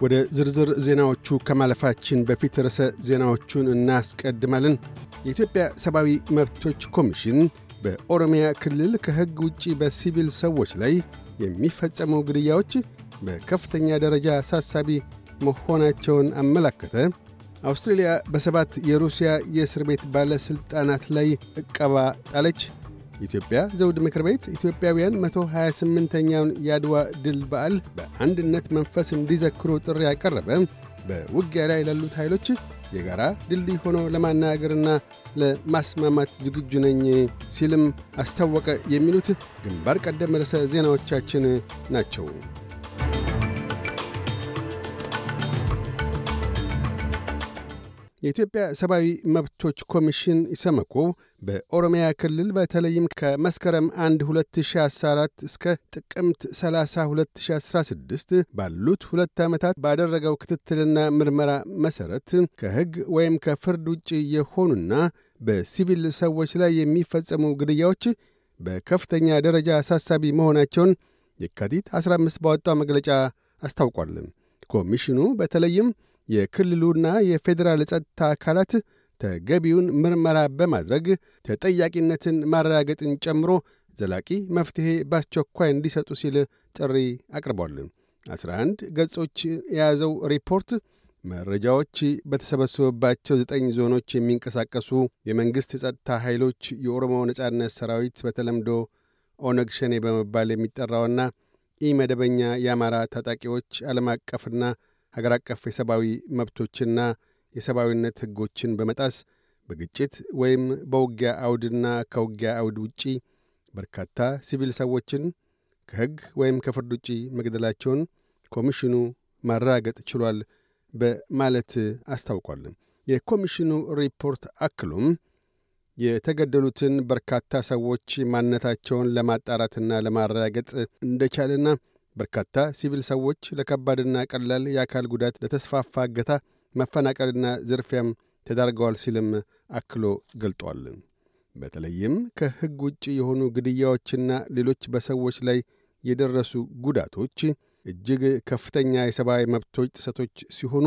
ወደ ዝርዝር ዜናዎቹ ከማለፋችን በፊት ርዕሰ ዜናዎቹን እናስቀድማለን። የኢትዮጵያ ሰብአዊ መብቶች ኮሚሽን በኦሮሚያ ክልል ከሕግ ውጪ በሲቪል ሰዎች ላይ የሚፈጸሙ ግድያዎች በከፍተኛ ደረጃ አሳሳቢ መሆናቸውን አመላከተ። አውስትሬልያ በሰባት የሩሲያ የእስር ቤት ባለሥልጣናት ላይ ዕቀባ ጣለች። የኢትዮጵያ ዘውድ ምክር ቤት ኢትዮጵያውያን 128ኛውን የአድዋ ድል በዓል በአንድነት መንፈስ እንዲዘክሩ ጥሪ ያቀረበ። በውጊያ ላይ ላሉት ኃይሎች የጋራ ድልድይ ሆኖ ለማናገርና ለማስማማት ዝግጁ ነኝ ሲልም አስታወቀ። የሚሉት ግንባር ቀደም ርዕሰ ዜናዎቻችን ናቸው። የኢትዮጵያ ሰብአዊ መብቶች ኮሚሽን ኢሰመኮ በኦሮሚያ ክልል በተለይም ከመስከረም 1 2014 እስከ ጥቅምት 30 2016 ባሉት ሁለት ዓመታት ባደረገው ክትትልና ምርመራ መሠረት ከሕግ ወይም ከፍርድ ውጭ የሆኑና በሲቪል ሰዎች ላይ የሚፈጸሙ ግድያዎች በከፍተኛ ደረጃ አሳሳቢ መሆናቸውን የካቲት 15 ባወጣው መግለጫ አስታውቋል። ኮሚሽኑ በተለይም የክልሉና የፌዴራል ጸጥታ አካላት ተገቢውን ምርመራ በማድረግ ተጠያቂነትን ማረጋገጥን ጨምሮ ዘላቂ መፍትሔ በአስቸኳይ እንዲሰጡ ሲል ጥሪ አቅርቧል። 11 ገጾች የያዘው ሪፖርት መረጃዎች በተሰበሰቡባቸው ዘጠኝ ዞኖች የሚንቀሳቀሱ የመንግሥት ጸጥታ ኃይሎች የኦሮሞ ነጻነት ሰራዊት በተለምዶ ኦነግ ሸኔ በመባል የሚጠራውና ኢመደበኛ የአማራ ታጣቂዎች ዓለም አቀፍና ሀገር አቀፍ የሰብአዊ መብቶችና የሰብአዊነት ሕጎችን በመጣስ በግጭት ወይም በውጊያ አውድና ከውጊያ አውድ ውጪ በርካታ ሲቪል ሰዎችን ከሕግ ወይም ከፍርድ ውጪ መግደላቸውን ኮሚሽኑ ማረጋገጥ ችሏል በማለት አስታውቋል። የኮሚሽኑ ሪፖርት አክሎም የተገደሉትን በርካታ ሰዎች ማንነታቸውን ለማጣራትና ለማረጋገጥ እንደቻለና በርካታ ሲቪል ሰዎች ለከባድና ቀላል የአካል ጉዳት፣ ለተስፋፋ እገታ፣ መፈናቀልና ዝርፊያም ተዳርገዋል ሲልም አክሎ ገልጧል። በተለይም ከሕግ ውጭ የሆኑ ግድያዎችና ሌሎች በሰዎች ላይ የደረሱ ጉዳቶች እጅግ ከፍተኛ የሰብአዊ መብቶች ጥሰቶች ሲሆኑ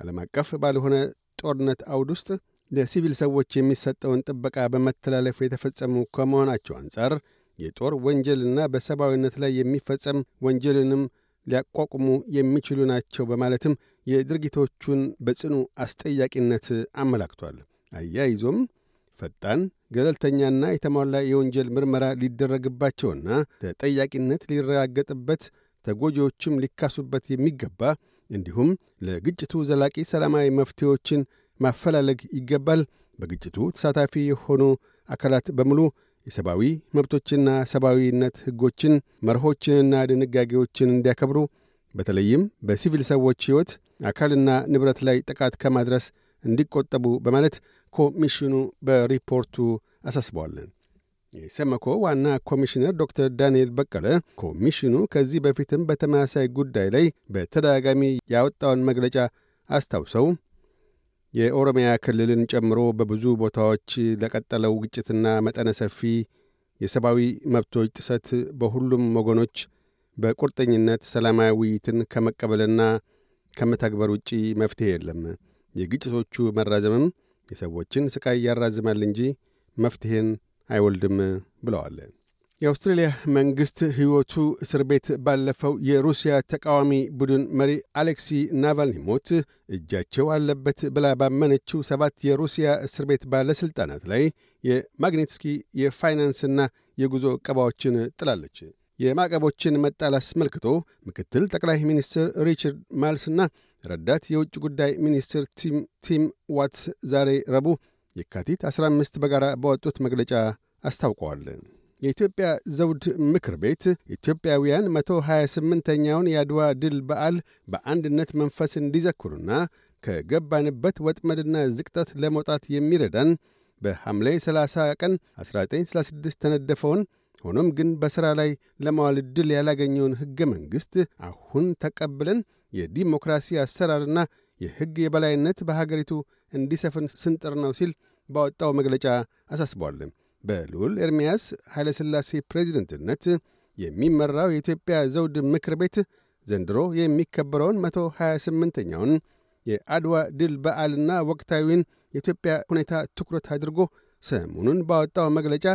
ዓለም አቀፍ ባልሆነ ጦርነት አውድ ውስጥ ለሲቪል ሰዎች የሚሰጠውን ጥበቃ በመተላለፍ የተፈጸሙ ከመሆናቸው አንጻር የጦር ወንጀልና በሰብአዊነት ላይ የሚፈጸም ወንጀልንም ሊያቋቁሙ የሚችሉ ናቸው በማለትም የድርጊቶቹን በጽኑ አስጠያቂነት አመላክቷል። አያይዞም ፈጣን ገለልተኛና የተሟላ የወንጀል ምርመራ ሊደረግባቸውና ተጠያቂነት ሊረጋገጥበት ተጎጂዎችም ሊካሱበት የሚገባ እንዲሁም ለግጭቱ ዘላቂ ሰላማዊ መፍትሄዎችን ማፈላለግ ይገባል። በግጭቱ ተሳታፊ የሆኑ አካላት በሙሉ የሰብአዊ መብቶችና ሰብአዊነት ሕጎችን መርሆችንና ድንጋጌዎችን እንዲያከብሩ በተለይም በሲቪል ሰዎች ሕይወት አካልና ንብረት ላይ ጥቃት ከማድረስ እንዲቆጠቡ በማለት ኮሚሽኑ በሪፖርቱ አሳስበዋል። የሰመኮ ዋና ኮሚሽነር ዶክተር ዳንኤል በቀለ ኮሚሽኑ ከዚህ በፊትም በተመሳሳይ ጉዳይ ላይ በተደጋጋሚ ያወጣውን መግለጫ አስታውሰው የኦሮሚያ ክልልን ጨምሮ በብዙ ቦታዎች ለቀጠለው ግጭትና መጠነ ሰፊ የሰብአዊ መብቶች ጥሰት በሁሉም ወገኖች በቁርጠኝነት ሰላማዊ ውይይትን ከመቀበልና ከመተግበር ውጪ መፍትሄ የለም። የግጭቶቹ መራዘምም የሰዎችን ስቃይ ያራዝማል እንጂ መፍትሔን አይወልድም ብለዋል። የአውስትሬልያ መንግሥት ሕይወቱ እስር ቤት ባለፈው የሩሲያ ተቃዋሚ ቡድን መሪ አሌክሲ ናቫልኒ ሞት እጃቸው አለበት ብላ ባመነችው ሰባት የሩሲያ እስር ቤት ባለሥልጣናት ላይ የማግኔትስኪ የፋይናንስና የጉዞ ዕቀባዎችን ጥላለች። የማዕቀቦችን መጣል አስመልክቶ ምክትል ጠቅላይ ሚኒስትር ሪቻርድ ማልስና ረዳት የውጭ ጉዳይ ሚኒስትር ቲም ዋትስ ዛሬ ረቡዕ የካቲት 15 በጋራ ባወጡት መግለጫ አስታውቀዋል። የኢትዮጵያ ዘውድ ምክር ቤት ኢትዮጵያውያን 128ኛውን የአድዋ ድል በዓል በአንድነት መንፈስ እንዲዘክሩና ከገባንበት ወጥመድና ዝቅጠት ለመውጣት የሚረዳን በሐምሌ 30 ቀን 1936 ተነደፈውን ሆኖም ግን በሥራ ላይ ለማዋል ዕድል ያላገኘውን ሕገ መንግሥት አሁን ተቀብለን የዲሞክራሲ አሰራርና የሕግ የበላይነት በሀገሪቱ እንዲሰፍን ስንጥር ነው ሲል ባወጣው መግለጫ አሳስቧል። በልዑል ኤርምያስ ኃይለሥላሴ ፕሬዚደንትነት የሚመራው የኢትዮጵያ ዘውድ ምክር ቤት ዘንድሮ የሚከበረውን 128ኛውን የአድዋ ድል በዓልና ወቅታዊን የኢትዮጵያ ሁኔታ ትኩረት አድርጎ ሰሞኑን ባወጣው መግለጫ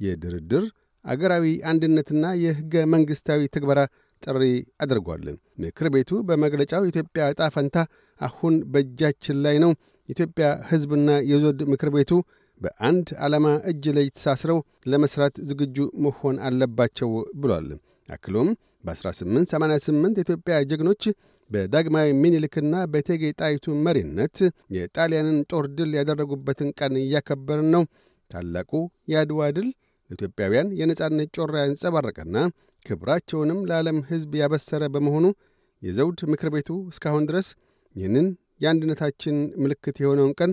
የድርድር አገራዊ አንድነትና የሕገ መንግሥታዊ ትግበራ ጥሪ አድርጓል። ምክር ቤቱ በመግለጫው የኢትዮጵያ ዕጣ ፈንታ አሁን በእጃችን ላይ ነው፣ የኢትዮጵያ ሕዝብና የዞድ ምክር ቤቱ በአንድ ዓላማ እጅ ለእጅ ተሳስረው ለመሥራት ዝግጁ መሆን አለባቸው ብሏል። አክሎም በ1888 የኢትዮጵያ ጀግኖች በዳግማዊ ሚኒልክና በእቴጌ ጣይቱ መሪነት የጣሊያንን ጦር ድል ያደረጉበትን ቀን እያከበርን ነው። ታላቁ የአድዋ ድል ለኢትዮጵያውያን የነጻነት ጮራ ያንጸባረቀና ክብራቸውንም ለዓለም ሕዝብ ያበሰረ በመሆኑ የዘውድ ምክር ቤቱ እስካሁን ድረስ ይህንን የአንድነታችን ምልክት የሆነውን ቀን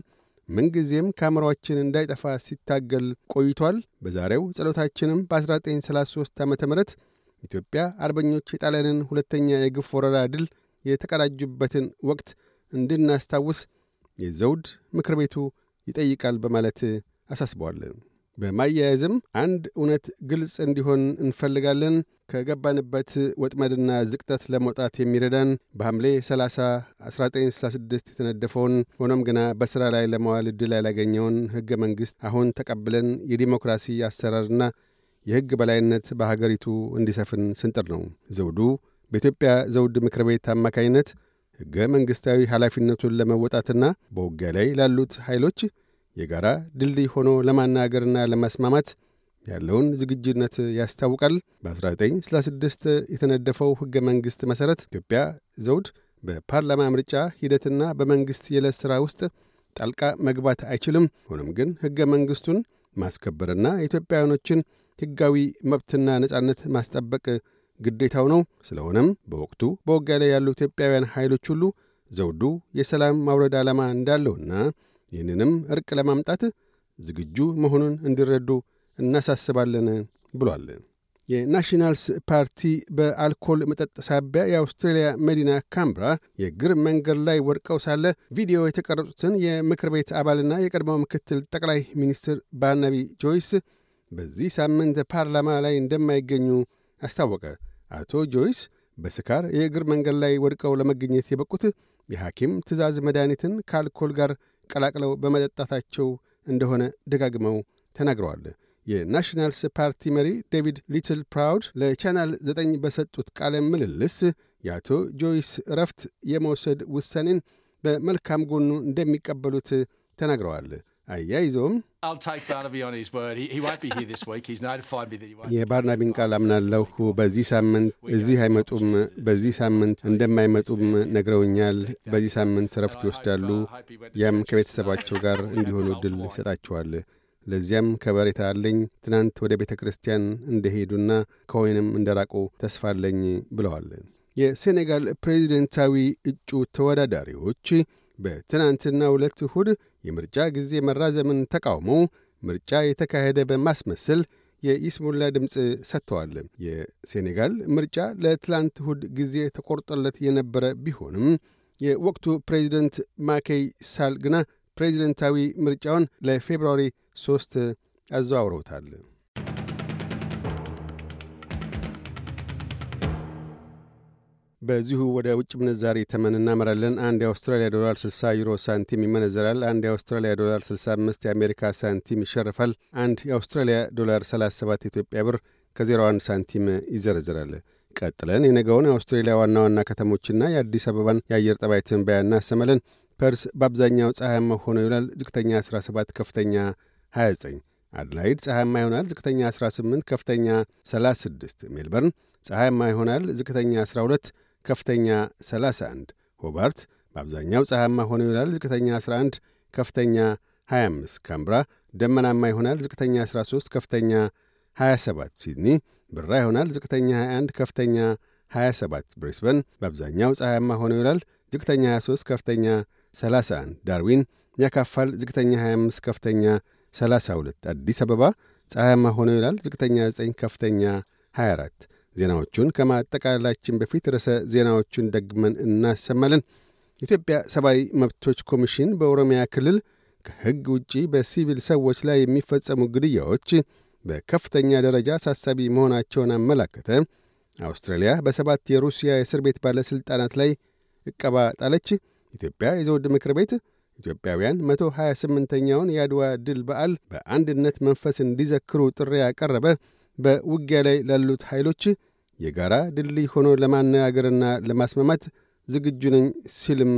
ምንጊዜም ከአእምሮአችን እንዳይጠፋ ሲታገል ቆይቷል። በዛሬው ጸሎታችንም በ1933 ዓ ም ኢትዮጵያ አርበኞች የጣሊያንን ሁለተኛ የግፍ ወረራ ድል የተቀዳጁበትን ወቅት እንድናስታውስ የዘውድ ምክር ቤቱ ይጠይቃል በማለት አሳስበዋል። በማያያዝም አንድ እውነት ግልጽ እንዲሆን እንፈልጋለን። ከገባንበት ወጥመድና ዝቅጠት ለመውጣት የሚረዳን በሐምሌ 30 1966 የተነደፈውን ሆኖም ግና በሥራ ላይ ለመዋል ዕድል ያላገኘውን ሕገ መንግሥት አሁን ተቀብለን የዲሞክራሲ አሰራርና የሕግ በላይነት በሀገሪቱ እንዲሰፍን ስንጥር ነው። ዘውዱ በኢትዮጵያ ዘውድ ምክር ቤት አማካኝነት ሕገ መንግሥታዊ ኃላፊነቱን ለመወጣትና በውጊያ ላይ ላሉት ኃይሎች የጋራ ድልድይ ሆኖ ለማናገርና ለማስማማት ያለውን ዝግጁነት ያስታውቃል። በ1966 የተነደፈው ሕገ መንግሥት መሠረት ኢትዮጵያ ዘውድ በፓርላማ ምርጫ ሂደትና በመንግሥት የዕለት ሥራ ውስጥ ጣልቃ መግባት አይችልም። ሆኖም ግን ሕገ መንግሥቱን ማስከበርና የኢትዮጵያውያኖችን ሕጋዊ መብትና ነጻነት ማስጠበቅ ግዴታው ነው። ስለሆነም በወቅቱ በውጊያ ላይ ያሉ ኢትዮጵያውያን ኃይሎች ሁሉ ዘውዱ የሰላም ማውረድ ዓላማ እንዳለውና ይህንንም እርቅ ለማምጣት ዝግጁ መሆኑን እንዲረዱ እናሳስባለን ብሏል። የናሽናልስ ፓርቲ በአልኮል መጠጥ ሳቢያ የአውስትሬልያ መዲና ካምብራ የእግር መንገድ ላይ ወድቀው ሳለ ቪዲዮ የተቀረጹትን የምክር ቤት አባልና የቀድሞው ምክትል ጠቅላይ ሚኒስትር ባርናቢ ጆይስ በዚህ ሳምንት ፓርላማ ላይ እንደማይገኙ አስታወቀ። አቶ ጆይስ በስካር የእግር መንገድ ላይ ወድቀው ለመገኘት የበቁት የሐኪም ትእዛዝ መድኃኒትን ከአልኮል ጋር ቀላቅለው በመጠጣታቸው እንደሆነ ደጋግመው ተናግረዋል። የናሽናልስ ፓርቲ መሪ ዴቪድ ሊትል ፕራውድ ለቻናል ዘጠኝ በሰጡት ቃለ ምልልስ የአቶ ጆይስ እረፍት የመውሰድ ውሳኔን በመልካም ጎኑ እንደሚቀበሉት ተናግረዋል። አያይዘውም የባርናቢን ቃል አምናለሁ። በዚህ ሳምንት እዚህ አይመጡም፣ በዚህ ሳምንት እንደማይመጡም ነግረውኛል። በዚህ ሳምንት እረፍት ይወስዳሉ። ያም ከቤተሰባቸው ጋር እንዲሆኑ ድል ይሰጣቸዋል። ለዚያም ከበሬታ አለኝ። ትናንት ወደ ቤተ ክርስቲያን እንደሄዱና ከወይንም እንደራቁ ተስፋ አለኝ ብለዋል። የሴኔጋል ፕሬዚደንታዊ እጩ ተወዳዳሪዎች በትናንትና ሁለት እሁድ የምርጫ ጊዜ መራዘምን ተቃውመው ምርጫ የተካሄደ በማስመሰል የኢስሙላ ድምፅ ሰጥተዋል። የሴኔጋል ምርጫ ለትላንት እሁድ ጊዜ ተቆርጦለት የነበረ ቢሆንም የወቅቱ ፕሬዚደንት ማኬይ ሳል ግና ፕሬዚደንታዊ ምርጫውን ለፌብርዋሪ ሦስት አዘዋውረውታል። በዚሁ ወደ ውጭ ምንዛሪ ተመን እናመራለን። አንድ የአውስትራሊያ ዶላር 60 ዩሮ ሳንቲም ይመነዘራል። አንድ የአውስትራሊያ ዶላር 65 የአሜሪካ ሳንቲም ይሸርፋል። አንድ የአውስትራሊያ ዶላር 37 ኢትዮጵያ ብር ከ01 ሳንቲም ይዘረዝራል። ቀጥለን የነገውን የአውስትሬሊያ ዋና ዋና ከተሞችና የአዲስ አበባን የአየር ጠባይ ትንበያ እናሰማለን። ፐርስ በአብዛኛው ፀሐያማ ሆኖ ይውላል። ዝቅተኛ 17፣ ከፍተኛ 29። አድላይድ ፀሐያማ ይሆናል። ዝቅተኛ 18፣ ከፍተኛ 36። ሜልበርን ፀሐያማ ይሆናል። ዝቅተኛ 12 ከፍተኛ 31። ሆባርት በአብዛኛው ፀሐያማ ሆኖ ይውላል። ዝቅተኛ 11 ከፍተኛ 25። ካምብራ ደመናማ ይሆናል። ዝቅተኛ 13 ከፍተኛ 27። ሲድኒ ብራ ይሆናል። ዝቅተኛ 21 ከፍተኛ 27። ብሪስበን በአብዛኛው ፀሐያማ ሆኖ ይውላል። ዝቅተኛ 23 ከፍተኛ 31። ዳርዊን ያካፋል። ዝቅተኛ 25 ከፍተኛ 32። አዲስ አበባ ፀሐያማ ሆኖ ይውላል። ዝቅተኛ 9 ከፍተኛ 24። ዜናዎቹን ከማጠቃላችን በፊት ርዕሰ ዜናዎቹን ደግመን እናሰማለን። ኢትዮጵያ ሰብአዊ መብቶች ኮሚሽን በኦሮሚያ ክልል ከሕግ ውጪ በሲቪል ሰዎች ላይ የሚፈጸሙ ግድያዎች በከፍተኛ ደረጃ አሳሳቢ መሆናቸውን አመላከተ። አውስትራሊያ በሰባት የሩሲያ የእስር ቤት ባለሥልጣናት ላይ ዕቀባ ጣለች። ኢትዮጵያ የዘውድ ምክር ቤት ኢትዮጵያውያን 128ኛውን የአድዋ ድል በዓል በአንድነት መንፈስ እንዲዘክሩ ጥሪ ያቀረበ። በውጊያ ላይ ላሉት ኃይሎች የጋራ ድልድይ ሆኖ ለማነጋገርና ለማስማማት ዝግጁ ነኝ ሲልም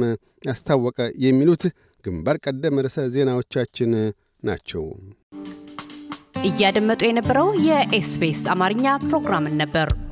አስታወቀ። የሚሉት ግንባር ቀደም ርዕሰ ዜናዎቻችን ናቸው። እያደመጡ የነበረው የኤስቢኤስ አማርኛ ፕሮግራምን ነበር።